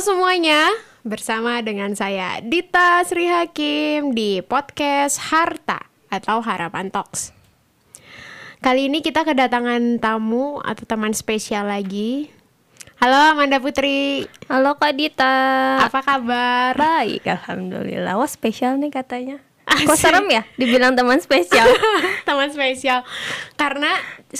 semuanya, bersama dengan saya Dita Sri Hakim di podcast Harta atau Harapan Talks. Kali ini kita kedatangan tamu atau teman spesial lagi. Halo Amanda Putri, Halo Kak Dita. apa kabar? Baik, alhamdulillah. Wah spesial nih katanya. Asik. Kok serem ya dibilang teman spesial? teman spesial karena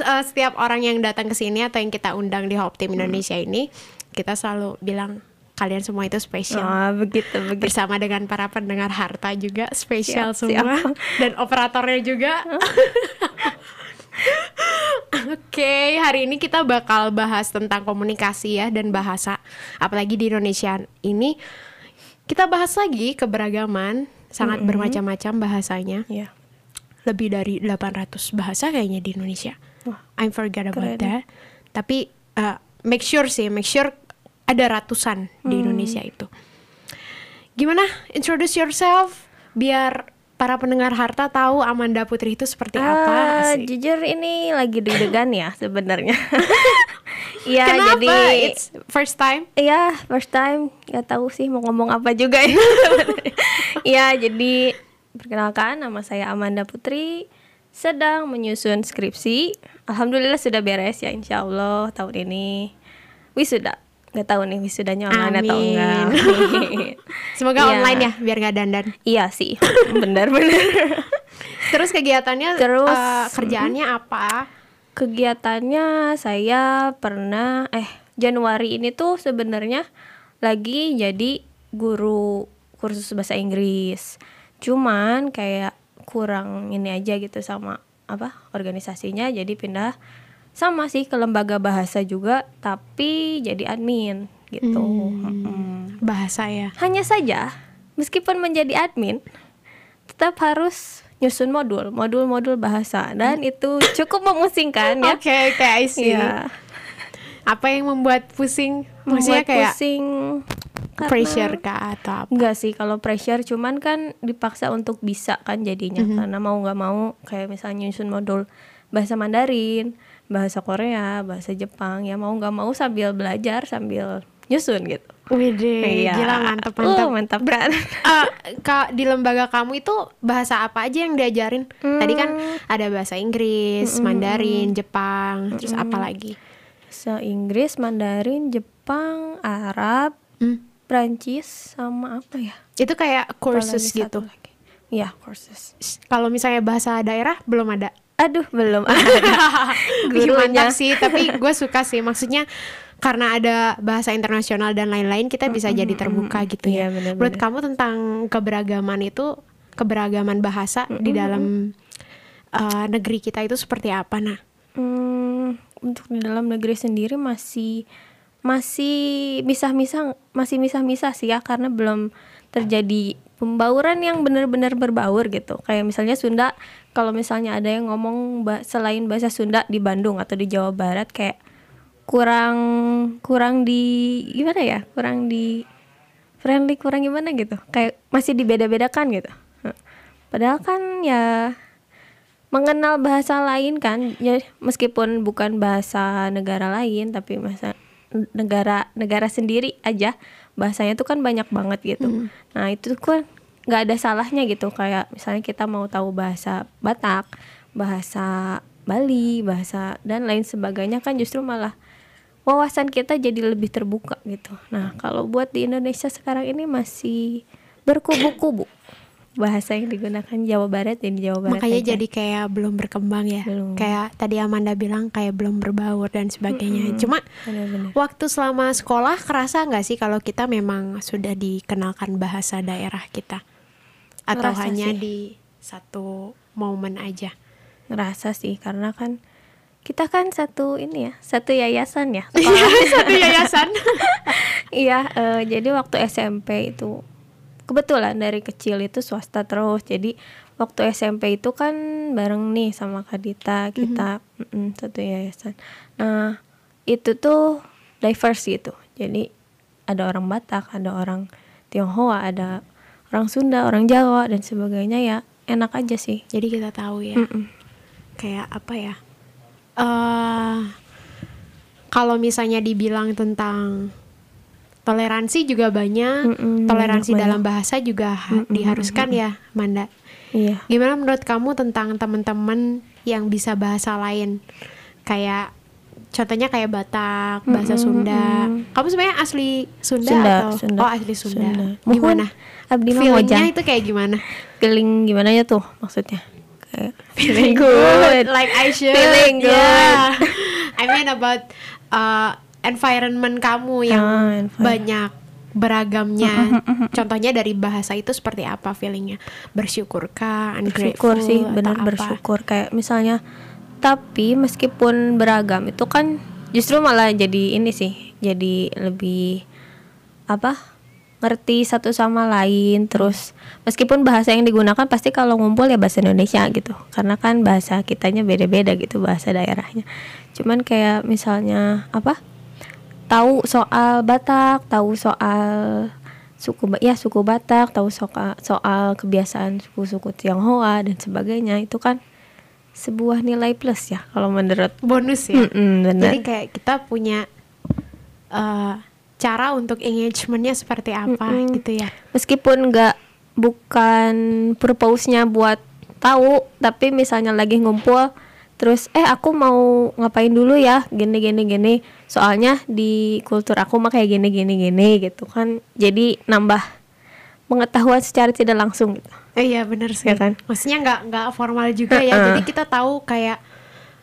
uh, setiap orang yang datang ke sini atau yang kita undang di Hope Team Indonesia ini kita selalu bilang kalian semua itu spesial. oh, begitu begitu. bersama dengan para pendengar harta juga spesial Siap, semua siap. dan operatornya juga. Oke, hari ini kita bakal bahas tentang komunikasi ya dan bahasa. Apalagi di Indonesia ini kita bahas lagi keberagaman, sangat bermacam-macam bahasanya. Ya. Lebih dari 800 bahasa kayaknya di Indonesia. Wah, I forgot about keren. that. Tapi uh, make sure sih, make sure ada ratusan di Indonesia itu. Gimana? Introduce yourself biar para pendengar harta tahu Amanda Putri itu seperti apa. Ah, Asik. jujur ini lagi deg-degan ya sebenarnya. Iya, jadi It's first time. Iya, first time nggak tahu sih mau ngomong apa juga ya. Iya, jadi perkenalkan nama saya Amanda Putri sedang menyusun skripsi. Alhamdulillah sudah beres ya insya Allah tahun ini. Wisuda. Nggak tahu nih wisudanya online atau Amin. enggak. Amin. Semoga Iya. online ya biar nggak dandan. Iya sih, benar-benar. Terus kegiatannya Terus, uh, kerjaannya apa? Kegiatannya saya pernah eh Januari ini tuh sebenarnya lagi jadi guru kursus bahasa Inggris. Cuman kayak kurang ini aja gitu sama apa organisasinya jadi pindah sama sih ke lembaga bahasa juga tapi jadi admin gitu. Mm-mm. Bahasa ya. Hanya saja meskipun menjadi admin tetap harus nyusun modul, modul-modul bahasa dan itu cukup memusingkan ya. Oke, oke, I see. Iya. Apa yang membuat pusing? Maksudnya Membuat kayak pusing pressure kah atau apa? Enggak sih kalau pressure cuman kan dipaksa untuk bisa kan jadinya Mhm. karena mau nggak mau kayak misalnya nyusun modul bahasa Mandarin, bahasa Korea, bahasa Jepang ya mau nggak mau sambil belajar sambil nyusun gitu. Widih, Iya. gila mantep mantep. Uh, mantap berat. Eh, Kak di lembaga kamu itu bahasa apa aja yang diajarin? Tadi kan Hmm. ada bahasa Inggris, Mandarin, Jepang, terus apa lagi? bahasa Inggris, Mandarin, Jepang, Arab, Hmm. Prancis sama apa ya? Itu kayak courses gitu. Iya, courses. Kalau misalnya bahasa daerah belum ada. Aduh, belum ada. Ih, Gurunya. mantap sih, tapi gue suka sih. Maksudnya karena ada bahasa internasional dan lain-lain, kita bisa jadi terbuka gitu ya. Iya. Menurut kamu tentang keberagaman itu, keberagaman bahasa di dalam uh, negeri kita itu seperti apa? Nah, Hmm, untuk di dalam negeri sendiri masih masih misah-misah masih misah-misah sih ya karena belum terjadi pembauran yang benar-benar berbaur gitu. Kayak misalnya Sunda, kalau misalnya ada yang ngomong ba- selain bahasa Sunda di Bandung atau di Jawa Barat kayak kurang kurang di gimana ya? Kurang di friendly, kurang gimana gitu. Kayak masih dibeda-bedakan gitu. Padahal kan ya mengenal bahasa lain kan ya meskipun bukan bahasa negara lain tapi bahasa negara negara sendiri aja bahasanya tuh kan banyak banget gitu. Nah itu kan nggak ada salahnya gitu. Kayak misalnya kita mau tahu bahasa Batak bahasa Bali bahasa dan lain sebagainya kan justru malah wawasan kita jadi lebih terbuka gitu. Nah kalau buat di Indonesia sekarang ini masih berkubu-kubu bahasa yang digunakan Jawa Barat dan Jawa Barat makanya aja. jadi kayak belum berkembang ya. Belum. Kayak tadi Amanda bilang kayak belum berbaur dan sebagainya. Cuma Benar-benar. waktu selama sekolah kerasa nggak sih kalau kita memang sudah dikenalkan bahasa daerah kita? Atau Ngerasa hanya sih. di satu momen aja? ngerasa sih karena kan kita kan satu ini ya satu yayasan ya satu yayasan. iya eh, jadi waktu SMP itu kebetulan dari kecil itu swasta terus jadi waktu SMP itu kan bareng nih sama Kak Dita kita mm-mm, satu yayasan nah itu tuh diverse gitu jadi ada orang Batak ada orang Tionghoa ada orang Sunda orang Jawa dan sebagainya ya enak aja sih Jadi kita tahu ya. Mm-mm. Kayak apa ya? eh kalau misalnya dibilang tentang toleransi juga banyak Mm-mm, toleransi banyak. dalam bahasa juga ha- diharuskan ya Manda Iya. gimana menurut kamu tentang teman-teman yang bisa bahasa lain kayak contohnya kayak Batak bahasa Sunda kamu sebenarnya asli Sunda, Sunda, atau Sunda. oh asli Sunda, Sunda. gimana abdi feelingnya itu kayak gimana Feeling gimana ya tuh maksudnya? Kayak feeling good like I should Feeling good. Yeah. I mean about uh, environment kamu yang Ah, environment. banyak beragamnya. Contohnya dari bahasa itu seperti apa feelingnya? Bersyukur kah bersyukur sih benar bersyukur. Kayak misalnya tapi meskipun beragam itu kan justru malah jadi ini sih jadi lebih apa ngerti satu sama lain. Terus meskipun bahasa yang digunakan pasti kalau ngumpul ya bahasa Indonesia gitu. Karena kan bahasa kitanya beda-beda gitu bahasa daerahnya. Cuman kayak misalnya apa tahu soal Batak tahu soal suku ya suku Batak tahu soal soal kebiasaan suku-suku Tionghoa dan sebagainya. Itu kan sebuah nilai plus ya kalau menurut bonus ya? Mm-mm, benar. jadi kayak kita punya uh, cara untuk engagementnya seperti apa gitu ya? Meskipun nggak bukan purpose-nya buat tahu tapi misalnya lagi ngumpul terus eh aku mau ngapain dulu ya? Gini gini gini. Soalnya di kultur aku mah kayak gini gini gini gitu kan. Jadi nambah pengetahuan secara tidak langsung gitu. Eh, iya benar sih. Ya kan? maksudnya nggak nggak formal juga ya. Jadi kita tahu kayak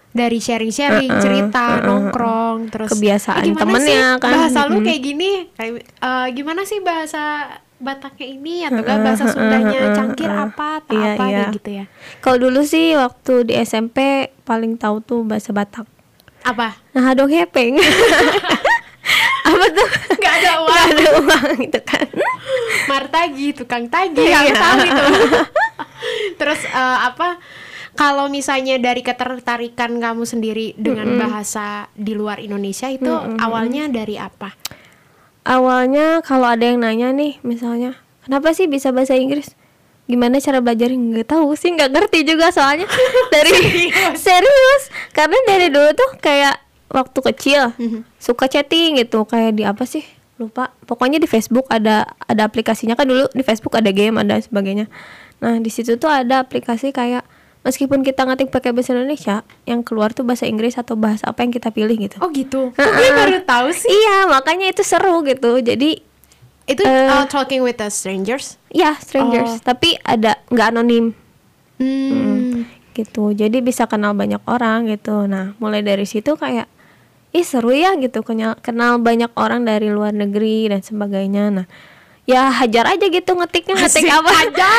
dari sharing-sharing cerita nongkrong terus Kebiasaan "Eh, temennya sih? kan?" bahasa lu kayak gini. Kayak eh, gimana sih bahasa Bataknya ini? Atau enggak bahasa Sundanya cangkir apa atau Iya, apa iya. gitu ya. Kalau dulu sih waktu di SMP paling tahu tuh bahasa Batak. Apa? Nah dong hepeng apa tuh? Nggak ada uang. ada uang gitu kan. Martagi tukang tagi Iya. aku tahu itu. Terus eh, apa? Kalau misalnya dari ketertarikan kamu sendiri dengan bahasa di luar Indonesia itu awalnya dari apa? Awalnya kalau ada yang nanya nih misalnya kenapa sih bisa bahasa Inggris gimana cara belajar nggak tahu sih nggak ngerti juga soalnya. Dari serius. karena dari dulu tuh kayak waktu kecil suka chatting gitu kayak di apa sih lupa. Pokoknya di Facebook ada ada aplikasinya. Kan dulu di Facebook ada game ada sebagainya. Nah di situ tuh ada aplikasi kayak meskipun kita ngetik pakai bahasa Indonesia yang keluar tuh bahasa Inggris atau bahasa apa yang kita pilih gitu. Oh gitu? Kok gue baru tahu sih? Iya makanya itu seru gitu. Jadi itu Eh. uh, talking with the strangers Ya strangers, Oh. tapi ada nggak anonim hmm. gitu. Jadi bisa kenal banyak orang gitu. Nah mulai dari situ kayak, ih seru ya gitu kenal kenal banyak orang dari luar negeri dan sebagainya. Nah ya hajar aja gitu ngetiknya ngetik Asik apa aja.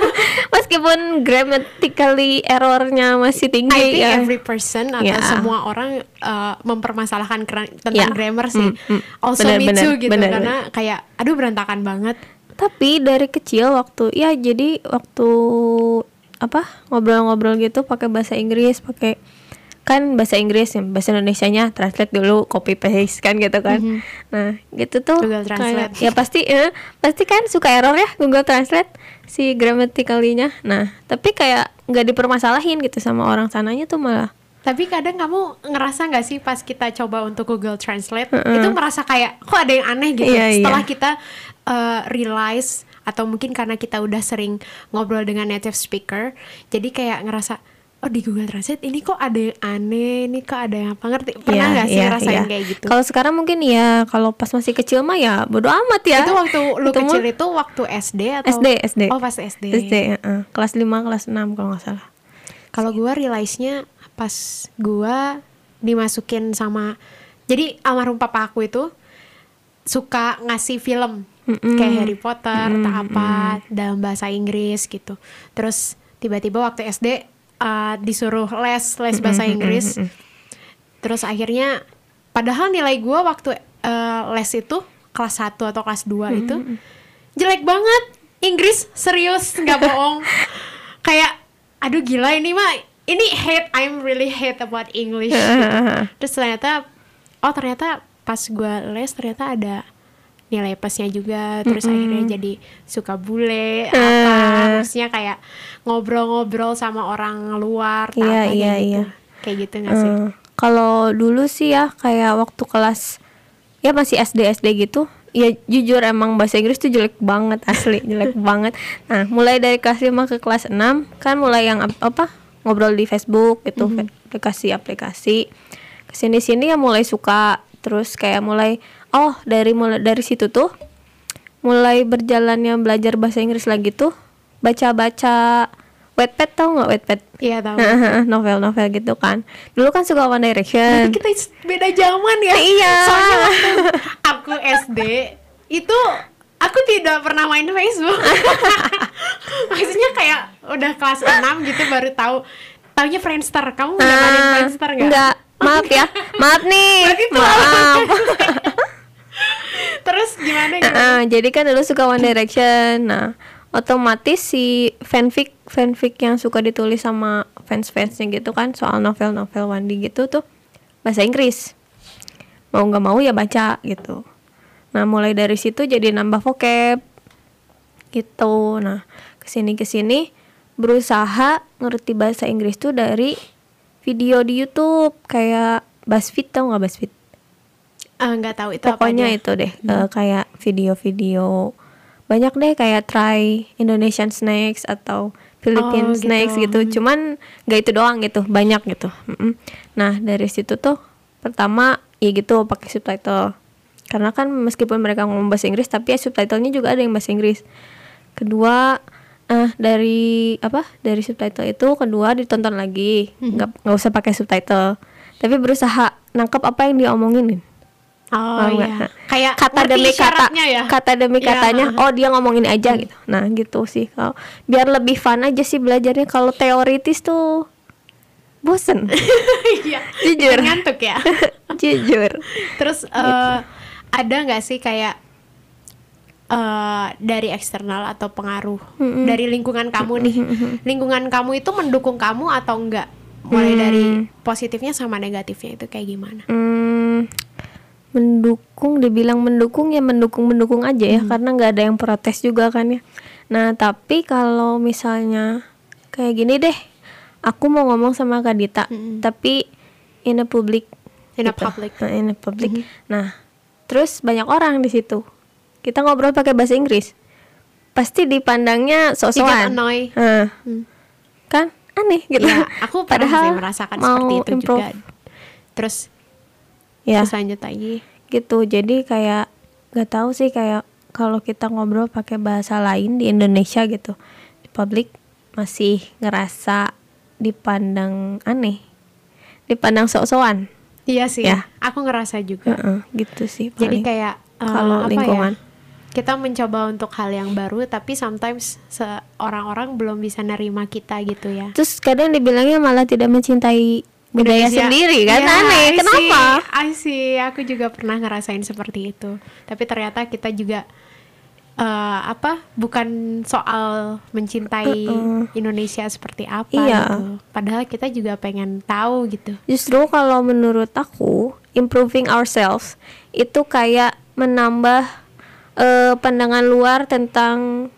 Meskipun grammatically errornya masih tinggi I think ya. every person atau Ya. semua orang uh, mempermasalahkan tentang Ya. grammar sih. Mm, mm. Also Benar, me benar, too gitu benar, karena kayak aduh berantakan banget. Tapi dari kecil waktu ya jadi waktu apa ngobrol-ngobrol gitu pakai bahasa Inggris, pakai kan bahasa Inggris bahasa Indonesianya translate dulu copy paste kan gitu kan. Nah, gitu tuh Google kayak- Translate. ya pasti eh, pasti kan suka error ya Google Translate si grammatically-nya. Nah, tapi kayak nggak dipermasalahin gitu sama orang sananya tuh malah Tapi kadang kamu ngerasa nggak sih pas kita coba untuk Google Translate itu merasa kayak kok ada yang aneh gitu. Iya, iya. Setelah kita uh, realize atau mungkin karena kita udah sering ngobrol dengan native speaker, jadi kayak ngerasa oh di Google Translate ini kok ada yang aneh, ini kok ada yang apa ngerti? Pernah Iya, nggak sih iya, ngerasain iya. kayak gitu? Kalau sekarang mungkin ya kalau pas masih kecil mah ya bodo amat ya. Itu waktu lu Itu kecil itu waktu SD atau SD, SD. Oh, pas SD. SD, heeh. kelas 5, kelas 6 kalau nggak salah. Kalau gua realize-nya pas gua dimasukin sama jadi almarhum papa aku itu suka ngasih film kayak Harry Potter atau apa dalam bahasa Inggris gitu. Terus tiba-tiba waktu SD uh, disuruh les les bahasa Inggris. Terus akhirnya padahal nilai gua waktu uh, les itu kelas 1 atau kelas 2 itu jelek banget. Inggris serius nggak bohong. Kayak aduh gila ini mah ini hate I'm really hate about English. Terus ternyata oh ternyata pas gua les ternyata ada nilai plusnya juga terus akhirnya jadi suka bule apa maksudnya kayak ngobrol-ngobrol sama orang luar tak Iya, iya, gitu. iya. kayak gitu nggak sih? Eh, kalau dulu sih ya kayak waktu kelas ya masih SD SD gitu ya jujur emang bahasa Inggris tuh jelek banget asli jelek banget. Nah mulai dari kelas 5 ke kelas 6 kan mulai yang ap- apa ngobrol di Facebook itu aplikasi aplikasi ke sini sini ya mulai suka terus kayak mulai oh dari mulai dari situ tuh mulai berjalannya belajar bahasa Inggris lagi tuh baca-baca Wattpad tau nggak Wattpad Iya tahu. novel-novel gitu kan dulu kan suka One Direction kita is- beda zaman ya. Iya. Soalnya waktu aku SD itu aku tidak pernah main Facebook. Maksudnya kayak udah kelas 6 gitu baru tahu. Taunya Friendster. Kamu udah main Friendster nggak? Enggak, maaf ya, maaf nih, maaf. Terus gimana gitu? Ah, jadi kan dulu suka One Direction, nah otomatis si fanfic fanfic yang suka ditulis sama fans-fansnya gitu kan soal novel-novel Wandi gitu tuh bahasa Inggris. Mau nggak mau ya baca gitu. Nah mulai dari situ jadi nambah vocab gitu. Nah ke sini ke sini berusaha ngerti bahasa Inggris tuh dari video di YouTube kayak BuzzFeed tau nggak BuzzFeed? Ah, nggak tahu itu apa pokoknya aja. itu deh eh, kayak video-video. Banyak deh kayak try Indonesian snacks atau Philippine Oh, gitu. snacks gitu. Cuman nggak itu doang gitu banyak gitu. Mm-mm. nah dari situ tuh pertama ya gitu pakai subtitle. Karena kan meskipun mereka ngomong bahasa Inggris tapi ya subtitlenya juga ada yang bahasa Inggris. Kedua eh dari apa dari subtitle itu kedua ditonton lagi. Nggak nggak usah pakai subtitle. Tapi berusaha nangkap apa yang dia omongin Oh iya. nggak? Kayak kata demi kata ya. kata demi Iya, katanya ha-ha. oh dia ngomongin aja gitu nah gitu sih kalau biar lebih fun aja sih belajarnya kalau teoritis tuh bosen Iya. Jujur. Ngantuk ya. jujur Terus eh, ada nggak sih kayak eh dari eksternal atau pengaruh dari lingkungan kamu nih? Lingkungan kamu itu mendukung kamu atau enggak? Mulai dari positifnya sama negatifnya itu kayak gimana? Hmm, mendukung dibilang mendukung ya mendukung mendukung aja ya karena nggak ada yang protes juga kan ya nah tapi kalau misalnya kayak gini deh aku mau ngomong sama Kak Dita tapi in a public In a gitu. public. Nah, in a public nah terus banyak orang di situ kita ngobrol pakai bahasa Inggris pasti dipandangnya sok-sokan annoy. Nah, Hmm. kan aneh gitu Iya, aku pernah sih merasakan seperti itu improve. juga. Terus ya terus lanjut lagi. gitu jadi kayak nggak tahu sih kayak kalau kita ngobrol pakai bahasa lain di Indonesia gitu di publik masih ngerasa dipandang aneh dipandang sok-sokan Iya sih. Ya. Aku ngerasa juga. Heeh, gitu sih Jadi paling. kayak eh, kalau apa lingkungan ya? Kita mencoba untuk hal yang baru tapi sometimes orang-orang belum bisa nerima kita gitu ya. terus kadang dibilangnya malah tidak mencintai budaya Indonesia. sendiri kan Iya, aneh I kenapa see, I see. Aku juga pernah ngerasain seperti itu. Tapi ternyata kita juga eh, apa? Bukan soal mencintai Indonesia seperti apa Iya. gitu. Padahal kita juga pengen tahu gitu. Justru kalau menurut aku improving ourselves itu kayak menambah eh, pandangan luar tentang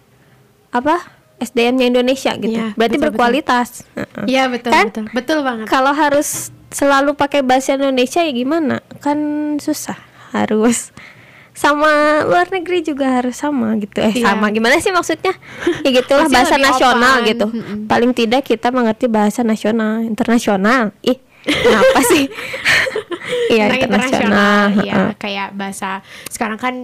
apa SDM-nya Indonesia gitu. Iya, Berarti betul, berkualitas. Iya betul Kan? betul. Betul banget. Kalau harus selalu pakai bahasa Indonesia ya gimana? Kan susah. Harus sama luar negeri juga harus sama gitu. Eh Iya. sama gimana sih maksudnya? Ya gitulah bahasa nasional open. gitu. Paling tidak kita mengerti bahasa nasional, internasional. Ih, kenapa sih? Iya, Nah, internasional. ya kayak bahasa sekarang kan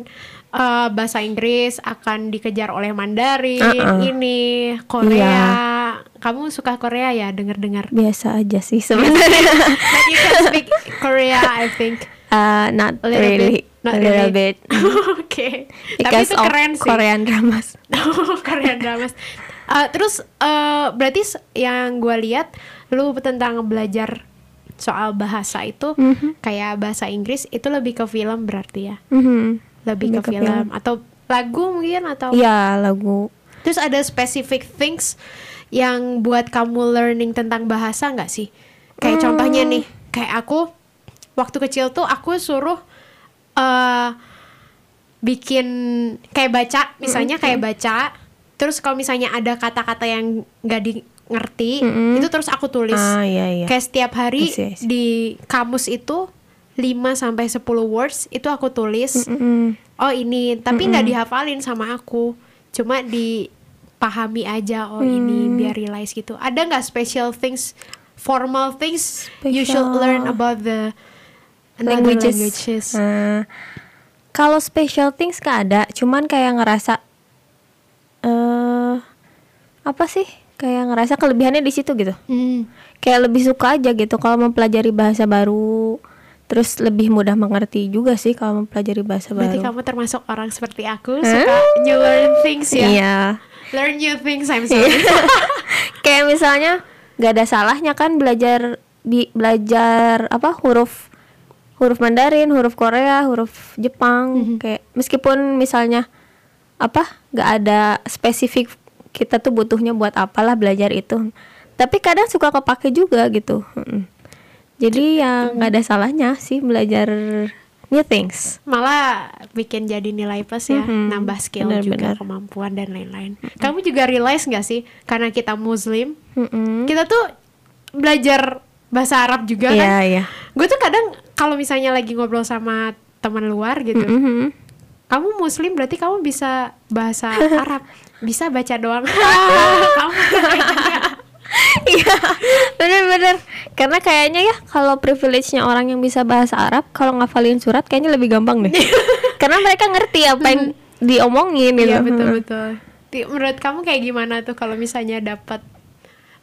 eh, bahasa Inggris akan dikejar oleh Mandarin Uh-uh. ini Korea Iya. kamu suka Korea ya dengar-dengar Biasa aja sih sebenarnya. but you can speak Korea I think Uh, not A little really, bit, not a little really. bit. oke tapi Because itu of keren sih Korean dramas. Korean dramas Eh, terus eh, berarti yang gue lihat lu tentang belajar soal bahasa itu Mhm. kayak bahasa Inggris itu lebih ke film berarti ya Mhm. Lebih ke, Lebih ke film. atau lagu mungkin atau Iya, lagu. terus ada specific things yang buat kamu learning tentang bahasa nggak sih kayak contohnya nih kayak aku waktu kecil tuh aku suruh eh bikin kayak baca misalnya kayak baca terus kalau misalnya ada kata-kata yang nggak di ngerti Mm-mm. itu terus aku tulis Ah, iya iya. kayak setiap hari I see, I see. di kamus itu 5 sampai 10 words itu aku tulis Mm-mm. oh ini tapi nggak dihafalin sama aku cuma dipahami aja oh ini Hmm. biar realize gitu ada nggak special things formal things you should Special. learn about the languages. languages, Nah, kalau special things gak ada, cuman kayak ngerasa eh apa sih? Kayak ngerasa kelebihannya di situ gitu. Hmm. Kayak lebih suka aja gitu kalau mempelajari bahasa baru. Terus lebih mudah mengerti juga sih kalau mempelajari bahasa berarti baru. kamu termasuk orang seperti aku suka new learn things ya? Iya. learn new things I'm sorry. Kayak misalnya gak ada salahnya kan belajar bi- belajar apa huruf huruf Mandarin, huruf Korea, huruf Jepang kayak meskipun misalnya apa gak ada spesifik kita tuh butuhnya buat apalah belajar itu. Tapi kadang suka kepake juga gitu. Mm-mm. Jadi ya nggak ada salahnya sih belajar new things. Malah bikin jadi nilai plus ya Mhm, nambah skill juga benar-benar. kemampuan dan lain-lain. Kamu juga realize nggak sih karena kita muslim Mm-mm. kita tuh belajar bahasa Arab juga Iya kan? iya. Gue tuh kadang kalau misalnya lagi ngobrol sama teman luar gitu Mhm. kamu muslim berarti kamu bisa bahasa Arab. Bisa baca doang. Kamu Iya, bener-bener. Karena kayaknya ya kalau privilege-nya orang yang bisa bahasa Arab, kalau ngafalin surat kayaknya lebih gampang deh. Karena mereka ngerti apa yang diomongin gitu. iya betul betul Ti- menurut kamu kayak gimana tuh kalau misalnya dapat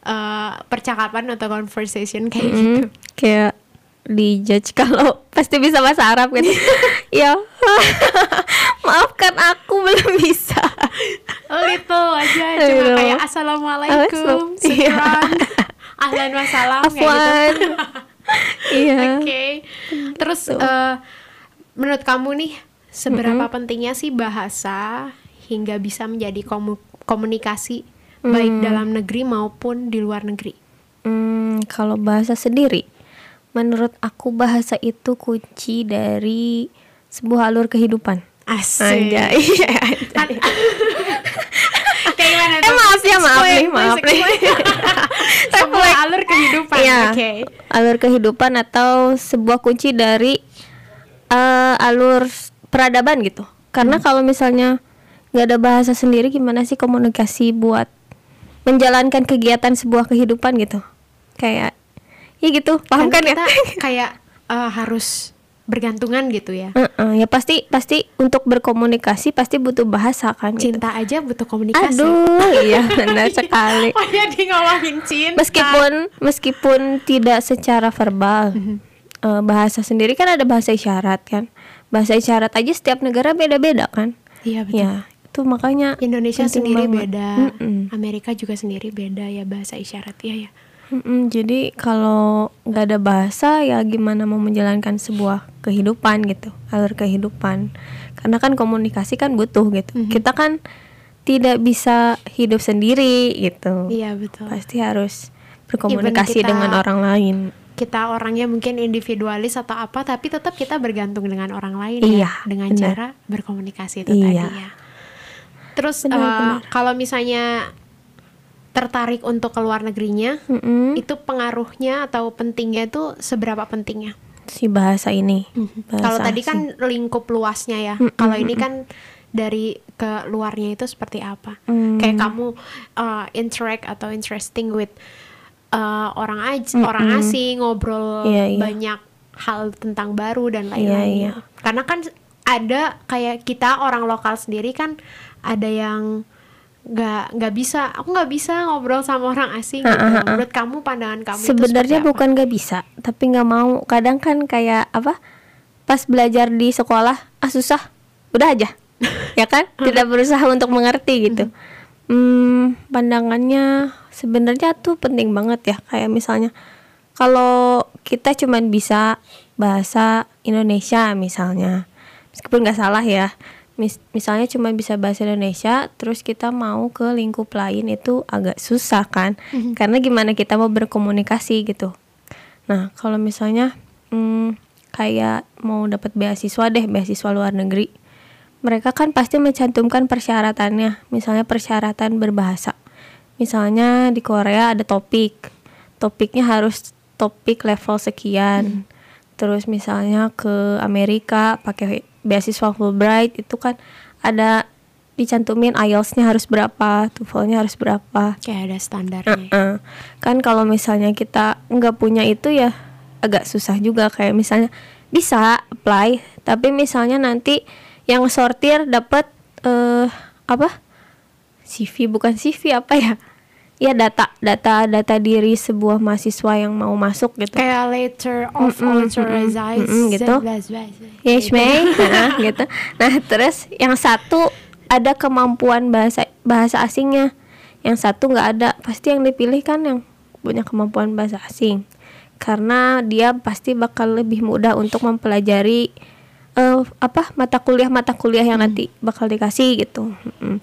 eh, percakapan atau conversation kayak Mm, gitu Kayak dijudge kalau pasti bisa bahasa Arab gitu. ya, maafkan aku belum bisa. little aja cuma kayak assalamualaikum Assalam- iya. ahlan wasalam kayak gitu. Iya. Oke. Terus eh, menurut kamu nih seberapa pentingnya sih bahasa hingga bisa menjadi komu- komunikasi baik dalam negeri maupun di luar negeri? Hmm, kalau bahasa sendiri, menurut aku bahasa itu kunci dari sebuah alur kehidupan. Asik. Anjay. Kayak gimana Eh, maaf ya, maaf nih, maaf nih. Sebuah alur kehidupan. Iya. Oke. Alur kehidupan atau sebuah kunci dari eh, alur peradaban gitu. Karena Hmm. kalau misalnya nggak ada bahasa sendiri, gimana sih komunikasi buat menjalankan kegiatan sebuah kehidupan gitu? Kayak ya gitu, paham kan ya? kita kayak eh, harus bergantungan gitu ya. Heeh, ya pasti pasti untuk berkomunikasi pasti butuh bahasa kan. gitu. Cinta aja butuh komunikasi. Aduh, iya benar sekali. Oh ya di ngomongin cinta. Meskipun meskipun tidak secara verbal, eh, bahasa sendiri kan ada bahasa isyarat kan. Bahasa isyarat aja setiap negara beda-beda kan. Iya betul. Ya, itu makanya Indonesia sendiri banget. beda, Mm-mm. Amerika juga sendiri beda ya bahasa isyarat ya ya. Mm-mm, jadi kalau nggak ada bahasa ya gimana mau menjalankan sebuah kehidupan gitu, alur kehidupan. Karena kan komunikasi kan butuh gitu. Mhm. Kita kan tidak bisa hidup sendiri gitu. Iya betul. Pasti harus berkomunikasi kita- dengan orang lain. Kita orangnya mungkin individualis atau apa, tapi tetap kita bergantung dengan orang lain Iya, ya, dengan benar. cara berkomunikasi itu Iya. tadi ya. Terus Benar, benar. kalau misalnya tertarik untuk ke luar negerinya, Mm-mm. itu pengaruhnya atau pentingnya itu seberapa pentingnya? si bahasa ini. Bahasa Kalau tadi kan lingkup luasnya ya. Mm, Kalau mm, ini mm. kan dari ke luarnya itu seperti apa? Hmm. Kayak kamu uh, interact atau interesting with uh, orang aj- Mm, orang mm. asing, ngobrol Iya, iya. banyak hal tentang baru dan Iya, lain-lainnya. iya. Karena kan ada kayak kita orang lokal sendiri kan ada yang nggak nggak bisa aku nggak bisa ngobrol sama orang asing Ha, gitu. ha, ha. Menurut kamu pandangan kamu Sebenarnya bukan gak bisa, tapi nggak mau. Kadang kan kayak apa? Pas belajar di sekolah, ah susah, udah aja, ya kan? Tidak berusaha untuk mengerti gitu. Hmm, pandangannya sebenarnya tuh penting banget ya. Kayak misalnya, kalau kita cuman bisa bahasa Indonesia misalnya, meskipun nggak salah ya. Mis- misalnya cuma bisa bahasa Indonesia, terus kita mau ke lingkup lain itu agak susah kan? Karena gimana kita mau berkomunikasi gitu. Nah, kalau misalnya hmm, kayak mau dapat beasiswa deh, beasiswa luar negeri, mereka kan pasti mencantumkan persyaratannya, misalnya persyaratan berbahasa. Misalnya di Korea ada topik, topiknya harus topik level sekian. Terus misalnya ke Amerika pakai beasiswa Fulbright itu kan ada dicantumin IELTS-nya harus berapa, TOEFL-nya harus berapa. Kayak ada standarnya. Heeh. Kan kalau misalnya kita nggak punya itu ya agak susah juga kayak misalnya bisa apply tapi misalnya nanti yang sortir dapat eh apa CV bukan CV apa ya ya data data data diri sebuah mahasiswa yang mau masuk gitu Kayak letter of Mm-mm, authorization. mm-mm, gitu. Yes, May. Nah, gitu. Nah, terus yang satu ada kemampuan bahasa bahasa asingnya. Yang satu nggak ada. Pasti yang dipilih kan yang punya kemampuan bahasa asing. Karena dia pasti bakal lebih mudah untuk mempelajari eh, apa mata kuliah mata kuliah yang nanti bakal dikasih gitu. Mm-mm.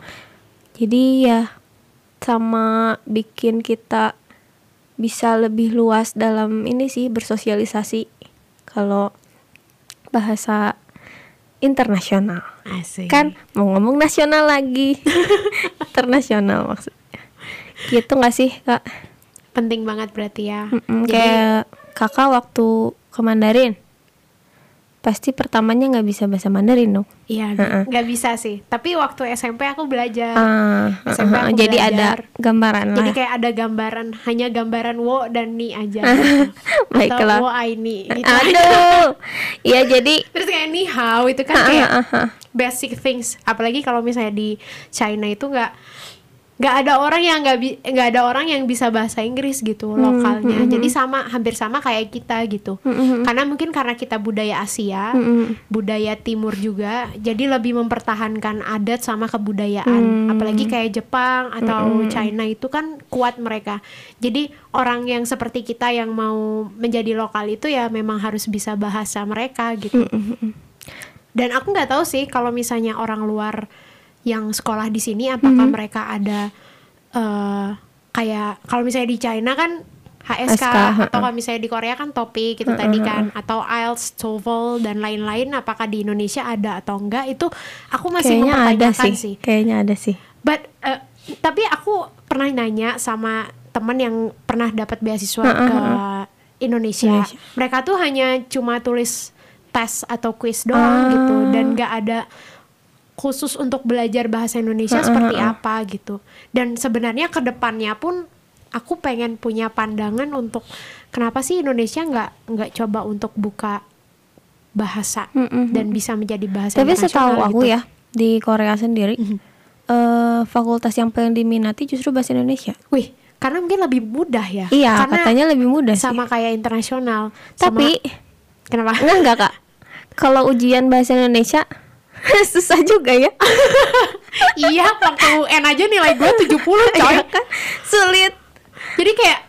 Jadi ya sama bikin kita bisa lebih luas dalam ini sih bersosialisasi kalau bahasa internasional Asik. kan mau ngomong nasional lagi internasional maksudnya gitu nggak sih kak penting banget berarti ya. Mm-mm, Jadi- kayak kakak waktu ke Mandarin pasti pertamanya nggak bisa bahasa Mandarin dong Iya, Heeh. nggak bisa sih. Tapi waktu SMP aku belajar. Ah, SMP aku jadi belajar. ada gambaran Jadi lah kayak ada gambaran, hanya gambaran wo dan ni aja. gitu. Baiklah. Atau wo ai ni gitu. aduh ya jadi Terus kayak ni how itu kan kayak basic things. Apalagi kalau misalnya di China itu nggak nggak ada orang yang nggak nggak ada orang yang bisa bahasa Inggris gitu Hmm, lokalnya. Jadi sama hampir sama kayak kita gitu. Karena mungkin karena kita budaya Asia, Mm-mm. budaya Timur juga, jadi lebih mempertahankan adat sama Hmm. kebudayaan. Apalagi kayak Jepang atau China itu kan kuat mereka. Jadi orang yang seperti kita yang mau menjadi lokal itu ya memang harus bisa bahasa mereka gitu. Hmm, Dan aku nggak tahu sih kalau misalnya orang luar yang sekolah di sini apakah Hmm. mereka ada eh, kayak kalau misalnya di China kan HSK SK, atau kalau misalnya di Korea kan topik gitu tadi kan atau IELTS, TOEFL dan lain-lain apakah di Indonesia ada atau enggak itu aku masih kayaknya ada sih. sih. kayaknya ada sih But eh, tapi aku pernah nanya sama teman yang pernah dapat beasiswa Ha-ha, ke Indonesia. Indonesia. Mereka tuh hanya cuma tulis tes atau quiz doang Ah. gitu dan nggak ada khusus untuk belajar bahasa Indonesia Ha-ha, seperti apa gitu. Dan sebenarnya ke depannya pun aku pengen punya pandangan untuk kenapa sih Indonesia nggak nggak coba untuk buka bahasa Mm-mm. dan bisa menjadi bahasa Tapi setahu aku gitu. ya di Korea sendiri eh, fakultas yang paling diminati justru bahasa Indonesia. Wih, karena mungkin lebih mudah ya. Iya, karena katanya lebih mudah sih. sama kayak internasional. Tapi Sama- kenapa? enggak enggak kak. Kalau ujian bahasa Indonesia susah juga ya. iya, waktu UN aja nilai gue 70 coy. Iya kan? Sulit. Jadi kayak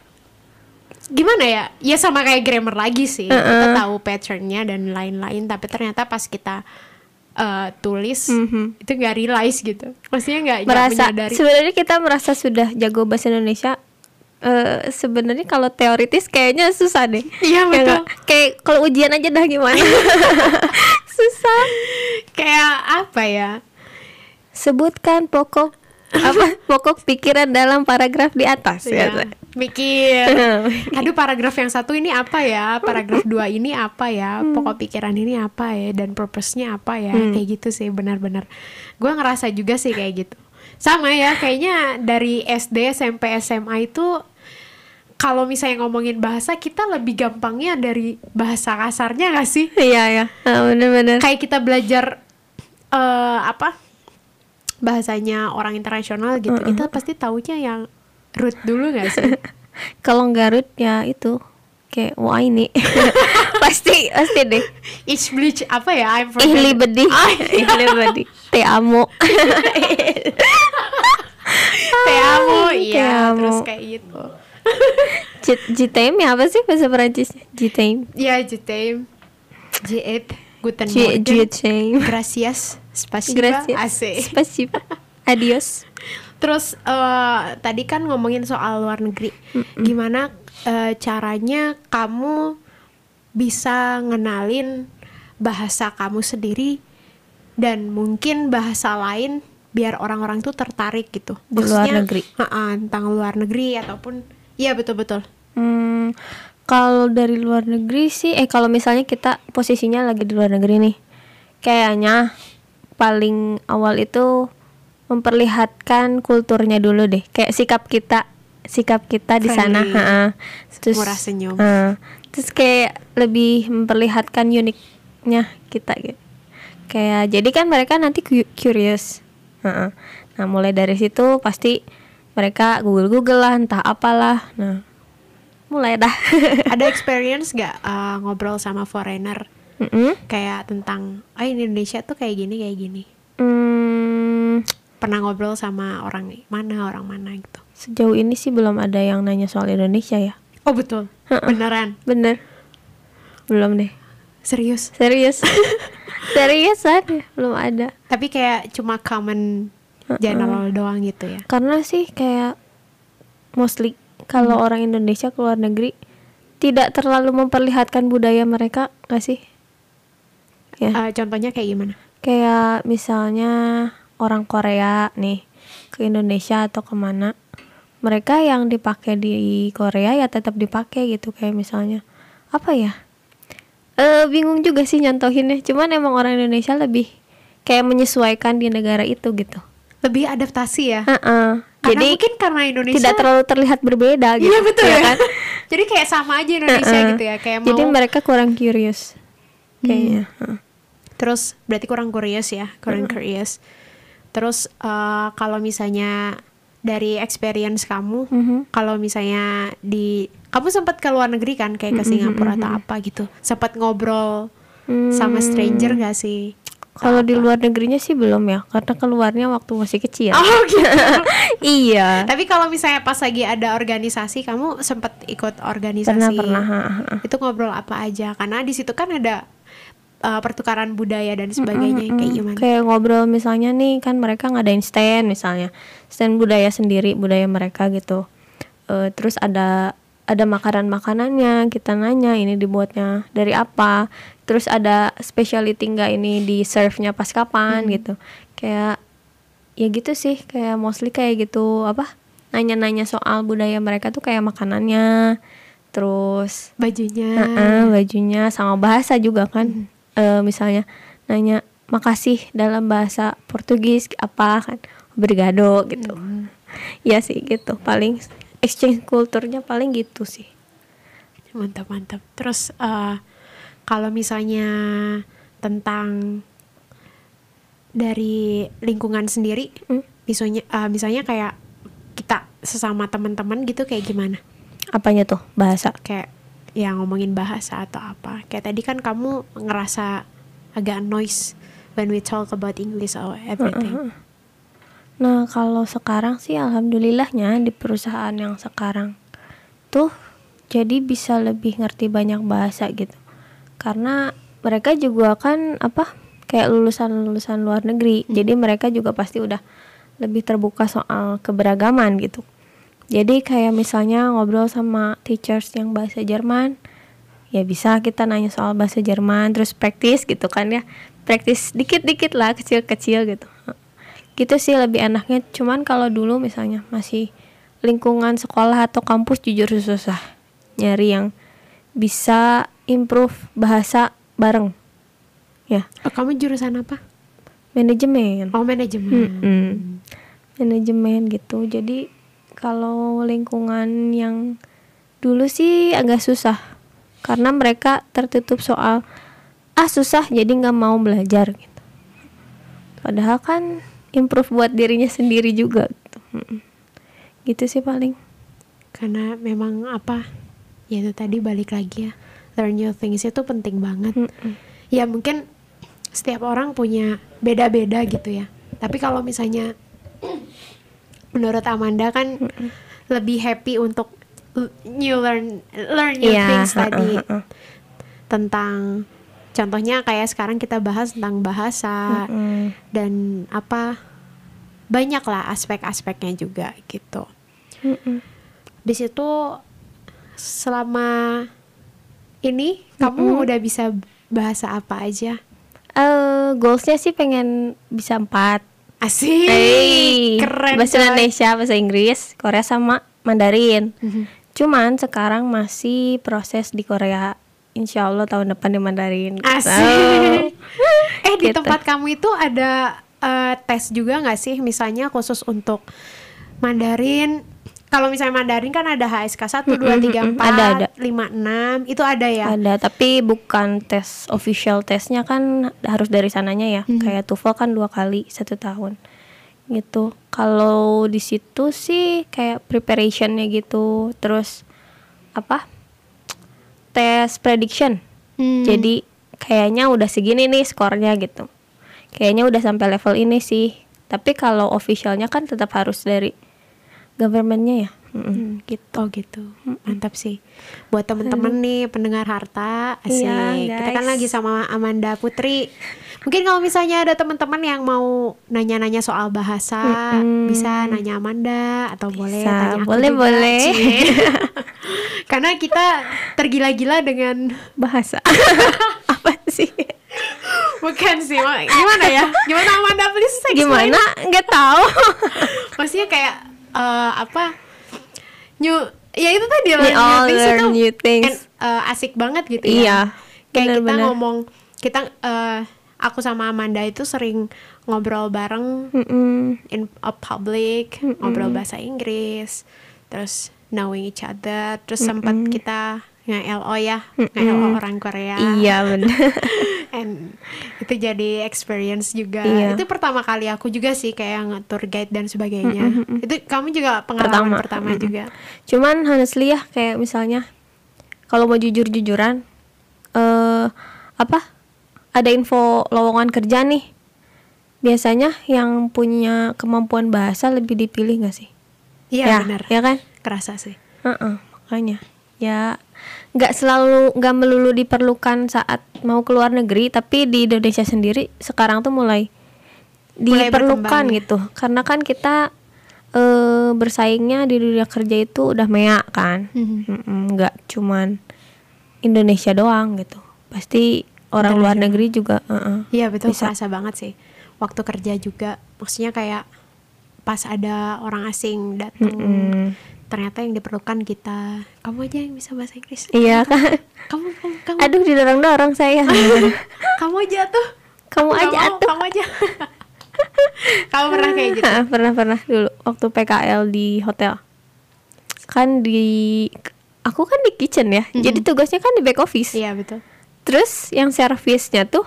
gimana ya? Ya sama kayak grammar lagi sih. Kita tahu patternnya dan lain-lain, tapi ternyata pas kita eh, tulis itu nggak realize gitu. Maksudnya nggak merasa sebenarnya kita merasa sudah jago bahasa Indonesia eh sebenarnya kalau teoritis kayaknya susah deh. Iya, Ya betul. nggak? Kayak kalau ujian aja dah gimana. susah. kayak apa ya? Sebutkan pokok apa pokok pikiran dalam paragraf di atas. Ya, Ya. mikir. Aduh paragraf yang satu ini apa ya? Paragraf dua ini apa ya? Pokok pikiran ini apa ya? Dan purpose-nya apa ya? Kayak gitu sih benar-benar. Gue ngerasa juga sih kayak gitu. Sama ya, kayaknya dari SD, SMP, SMA itu kalau misalnya ngomongin bahasa kita lebih gampangnya dari bahasa kasarnya gak sih? Iya ya. Ah, bener-bener. Kayak kita belajar eh apa? Bahasanya orang internasional gitu. Kita pasti taunya yang root dulu gak sih? Kalau Garut ya itu kayak wah ini pasti pasti deh. Ich bleach apa ya? I'm from Ihli bedi. Ah, Ihli bedi. Te amo. Te amo, iya, terus kayak gitu. Jit- Jitem ya apa sih bahasa Perancisnya? Jitem. Ya, Jitem, Jiet, Guten Morgen, Jitem. Gracias, Spasiba, Gracias. Asik. Spasiba. Adios. Terus eh, tadi kan ngomongin soal luar negeri, gimana eh, caranya kamu bisa ngenalin bahasa kamu sendiri dan mungkin bahasa lain biar orang-orang tuh tertarik gitu. Di luar negeri. ha-ha, tentang luar negeri ataupun iya betul-betul. Hmm, kalau dari luar negeri sih, eh kalau misalnya kita posisinya lagi di luar negeri nih, kayaknya paling awal itu memperlihatkan kulturnya dulu deh kayak sikap kita sikap kita di sana ha-ha. terus Murah senyum. ha. terus kayak lebih memperlihatkan uniknya kita gitu kayak jadi kan mereka nanti cu- curious nah mulai dari situ pasti mereka google google lah entah apalah. Nah mulai dah. Ada experience gak uh, ngobrol sama foreigner? Mm-mm. kayak tentang, ini Indonesia tuh kayak gini kayak gini. Hmm, Pernah ngobrol sama orang mana orang mana gitu. sejauh ini sih belum ada yang nanya soal Indonesia ya. Oh betul, beneran, bener. Belum deh. Serius. serius. Serius ada belum ada. Tapi kayak cuma common general doang gitu ya. karena sih kayak mostly kalau orang Indonesia keluar negeri tidak terlalu memperlihatkan budaya mereka gak sih? Ya. Uh, contohnya kayak gimana? kayak misalnya orang Korea nih ke Indonesia atau ke mana mereka yang dipakai di Korea ya tetap dipakai gitu kayak misalnya apa ya? Eh bingung juga sih nyontohinnya cuman emang orang Indonesia lebih kayak menyesuaikan di negara itu gitu Lebih adaptasi ya. Heeh. Karena jadi mungkin karena Indonesia tidak terlalu terlihat berbeda gitu Iya betul ya. kan Jadi kayak sama aja Indonesia Heeh. gitu ya, kayak mau jadi mereka kurang curious kayaknya Heeh. Terus berarti kurang curious ya, kurang curious. Terus eh, kalau misalnya dari experience kamu, Mhm. kalau misalnya di kamu sempat ke luar negeri kan, kayak ke Singapura atau apa gitu, sempat ngobrol sama stranger gak sih? Kalau di luar negerinya sih belum ya, karena keluarnya waktu masih kecil. Oh gitu. iya. Tapi kalau misalnya pas lagi ada organisasi, kamu sempat ikut organisasi? Pernah pernah. ha, ha, ha. Itu ngobrol apa aja? Karena di situ kan ada eh, pertukaran budaya dan sebagainya. Kayak gimana? Kayak ngobrol misalnya nih kan mereka ngadain stand misalnya, stand budaya sendiri budaya mereka gitu. Eh, terus ada ada makanan makanannya kita nanya ini dibuatnya dari apa terus ada specialty nggak ini di serve nya pas kapan gitu. Kayak ya gitu sih kayak mostly kayak gitu apa nanya-nanya soal budaya mereka tuh kayak makanannya terus Bajunya. Heeh, bajunya sama bahasa juga kan. Eh, misalnya nanya makasih dalam bahasa Portugis apa kan? Obrigado gitu. Ya sih gitu. Paling exchange kulturnya paling gitu sih. Mantap mantap. Terus eh, kalau misalnya tentang dari lingkungan sendiri, Hmm. misalnya eh, misalnya kayak kita sesama teman-teman gitu kayak gimana? apanya tuh bahasa Kayak ya ngomongin bahasa atau apa? Kayak tadi kan kamu ngerasa agak noise when we talk about English or everything. Nah, kalau sekarang sih alhamdulillahnya di perusahaan yang sekarang tuh jadi bisa lebih ngerti banyak bahasa gitu. Karena mereka juga kan apa kayak lulusan-lulusan luar negeri. Jadi mereka juga pasti udah lebih terbuka soal keberagaman gitu. Jadi kayak misalnya ngobrol sama teachers yang bahasa Jerman, ya bisa kita nanya soal bahasa Jerman terus praktis gitu kan ya. Praktis dikit-dikit lah kecil-kecil gitu gitu sih lebih enaknya cuman kalau dulu misalnya masih lingkungan sekolah atau kampus jujur susah nyari yang bisa improve bahasa bareng. Ya. Oh, kamu jurusan apa? manajemen. Oh manajemen. Mm-mm. manajemen gitu. Jadi kalau lingkungan yang dulu sih agak susah. Karena mereka tertutup soal ah susah jadi nggak mau belajar gitu. Padahal kan improve buat dirinya sendiri juga gitu. Gitu sih paling. Karena memang apa? Ya itu tadi balik lagi ya. Learn new things itu penting banget. Mm-mm. ya mungkin setiap orang punya beda-beda gitu ya tapi kalau misalnya menurut Amanda kan lebih happy untuk new learn learn new Iya, things tadi ha-ha. tentang contohnya kayak sekarang kita bahas tentang bahasa Mm-mm. dan apa banyak lah aspek-aspeknya juga gitu Mm-mm. di situ selama ini kamu udah bisa bahasa apa aja Eh, goalsnya sih pengen bisa empat asik Hey, keren bahasa coy. Indonesia, bahasa Inggris, Korea sama Mandarin. Mhm. Cuman sekarang masih proses di Korea. Insya Allah tahun depan di Mandarin. asik eh Eh di Gitu. tempat kamu itu ada eh, tes juga nggak sih? Misalnya khusus untuk Mandarin. Kalau misalnya Mandarin kan ada HSK 1, 2, 3, 4, Ada, ada. 5, 6. Itu ada ya? Ada, tapi bukan tes official tesnya kan harus dari sananya ya. Kayak TOEFL kan dua kali satu tahun gitu. Kalau di situ sih kayak preparationnya gitu, terus apa? Tes prediction. Hmm. Jadi kayaknya udah segini nih skornya gitu. Kayaknya udah sampai level ini sih. Tapi kalau officialnya kan tetap harus dari governmentnya ya. Mm-mm, gitu. Oh gitu, mantap sih. Buat temen-temen nih pendengar harta, asik. Iya, Kita kan lagi sama Amanda Putri. Mungkin kalau misalnya ada teman-teman yang mau nanya-nanya soal bahasa, bisa nanya Amanda atau boleh Bisa, tanya aku boleh, juga, boleh. Karena kita tergila-gila dengan Bahasa. apa sih? bukan sih, gimana ya? Gimana Amanda please explain. Gimana? Nggak tahu. Maksudnya kayak eh, apa? New ya itu tadi all new things learn itu new things. and, eh, asik banget gitu ya. Iya, Kayak kita benar-benar. ngomong kita eh, aku sama Amanda itu sering ngobrol bareng Mm-mm. in a public, ngobrol bahasa Inggris, terus knowing each other, terus sempat kita nge-LO ya, nge-LO orang Korea. Iya benar. And itu jadi experience juga. Iya. Itu pertama kali aku juga sih kayak tour guide dan sebagainya. Itu kamu juga pengalaman pertama, Pertama. juga. Cuman honestly ya kayak misalnya kalau mau jujur-jujuran eh apa? Ada info lowongan kerja nih. Biasanya yang punya kemampuan bahasa lebih dipilih nggak sih? Iya ya, benar. Ya kan? Kerasa sih. Heeh, makanya ya nggak selalu nggak melulu diperlukan saat mau keluar negeri tapi di Indonesia sendiri sekarang tuh mulai Mulai diperlukan ya. gitu karena kan kita eh, bersaingnya di dunia kerja itu udah meyak kan Mhm. Mm-mm, nggak cuman Indonesia doang gitu pasti orang luar negeri juga heeh. Iya betul Bisa. kerasa banget sih. Waktu kerja juga maksudnya kayak pas ada orang asing datang Mm-mm. Ternyata yang diperlukan kita. Kamu aja yang bisa bahasa Inggris. Iya kan kamu kamu kamu, aduh didorong dorong saya. Kamu aja tuh. Kamu Aku nggak aja mau, atuh kamu aja. Kamu pernah kayak gitu? Pernah pernah. Dulu waktu PKL di hotel. Kan di aku kan di kitchen ya. Jadi tugasnya kan di back office. Iya betul. Terus yang servisnya tuh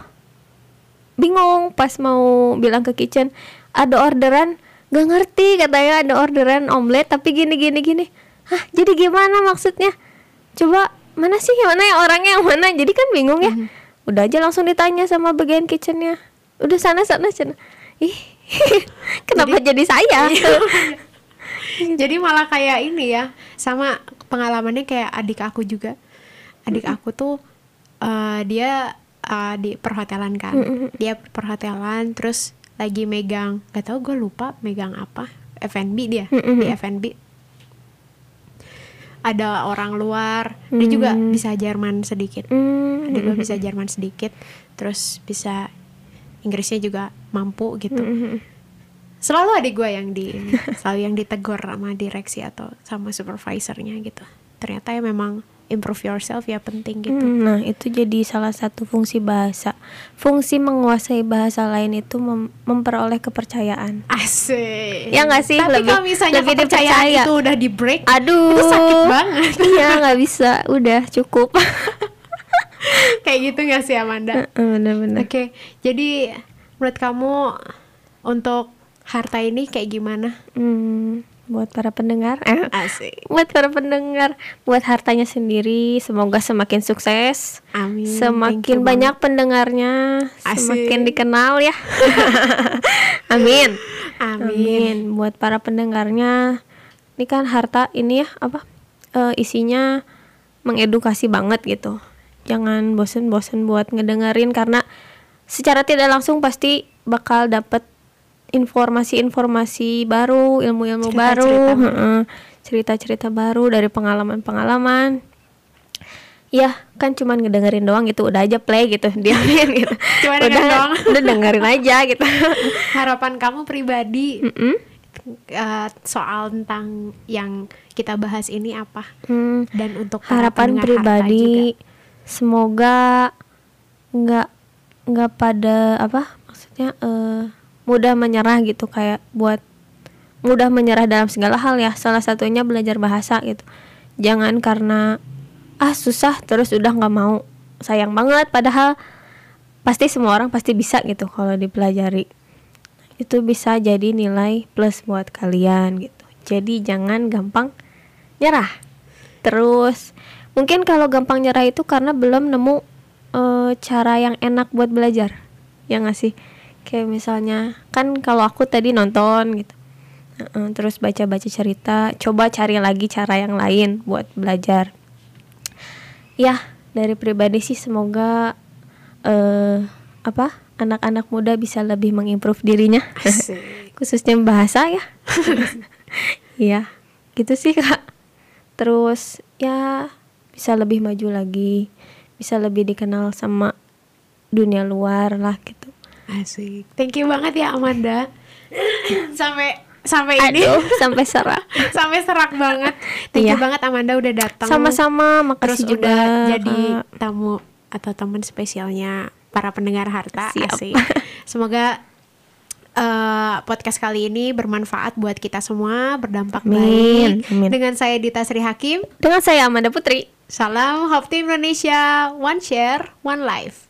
bingung pas mau bilang ke kitchen ada orderan gak ngerti katanya ada orderan omelet tapi gini gini gini. Hah jadi gimana maksudnya? Coba mana sih yang mana yang orangnya yang mana? Jadi kan bingung ya. Udah aja langsung ditanya sama bagian kitchennya. Udah sana sana sana. Ih kenapa jadi, saya? Jadi malah kayak ini ya, sama pengalamannya kayak adik aku juga. Adik aku tuh eh, dia eh, di perhotelan kan, dia perhotelan terus lagi megang, gak tau gue lupa megang apa, F&B dia di F&B. Ada orang luar, dia juga bisa Jerman sedikit. Hmm, Adik gue bisa Jerman sedikit, terus bisa Inggrisnya juga mampu gitu. Selalu adik gue yang di selalu yang ditegur sama direksi atau sama supervisornya gitu. Ternyata ya memang improve yourself ya penting gitu. Hmm, Nah, itu jadi salah satu fungsi bahasa. Fungsi menguasai bahasa lain itu mem- memperoleh kepercayaan. Asik. Ya nggak sih? Tapi Lebih- kalau misalnya lebih kepercayaan dipercaya. itu udah di break, Aduh, itu sakit banget. iya, nggak bisa. Udah cukup. Kayak gitu gak sih Amanda? Bener-bener. Oke, jadi menurut kamu untuk harta ini kayak gimana? Hmm, buat para pendengar, eh, Asik. buat para pendengar, buat hartanya sendiri, semoga semakin sukses, Amin. Semakin you banyak pendengarnya, Asik. semakin dikenal ya. Amin. Amin. Amin. Buat para pendengarnya, ini kan harta ini ya apa eh, isinya mengedukasi banget gitu. Jangan bosen-bosen buat ngedengerin karena secara tidak langsung pasti bakal dapet informasi-informasi baru, ilmu-ilmu baru, cerita-cerita baru dari pengalaman-pengalaman. Ya, kan cuman ngedengerin doang gitu, udah aja play gitu, diamin gitu. Cuma udah, dengerin doang. udah dengerin aja gitu. Harapan kamu pribadi Mm-mm. eh, soal tentang yang kita bahas ini apa? Hmm, Dan untuk harapan pribadi semoga nggak nggak pada apa maksudnya eh, mudah menyerah gitu kayak buat mudah menyerah dalam segala hal ya. Salah satunya belajar bahasa gitu. Jangan karena ah susah terus udah nggak mau sayang banget. Padahal pasti semua orang pasti bisa gitu kalau dipelajari. Itu bisa jadi nilai plus buat kalian gitu. Jadi jangan gampang nyerah. Terus mungkin kalau gampang nyerah itu karena belum nemu eh, cara yang enak buat belajar. Ya nggak sih kayak misalnya kan kalau aku tadi nonton gitu. Heeh, terus baca-baca cerita coba cari lagi cara yang lain buat belajar. Ya dari pribadi sih semoga eh apa anak-anak muda bisa lebih mengimprove dirinya. Khususnya bahasa ya. Iya gitu sih kak. Terus ya bisa lebih maju lagi. Bisa lebih dikenal sama dunia luar lah gitu Asik. Thank you banget ya Amanda. sampai sampai ini aduh sampai serak sampai serak banget. Thank you Iya. banget Amanda udah datang. sama-sama Terus makasih juga udah jadi Kak. tamu atau teman spesialnya para pendengar harta. Siap. Asik. Semoga eh, podcast kali ini bermanfaat buat kita semua, berdampak Amin, baik. amin. Dengan saya Dita Sri Hakim. dengan saya Amanda Putri Salam Hope Team Indonesia. One share, one life.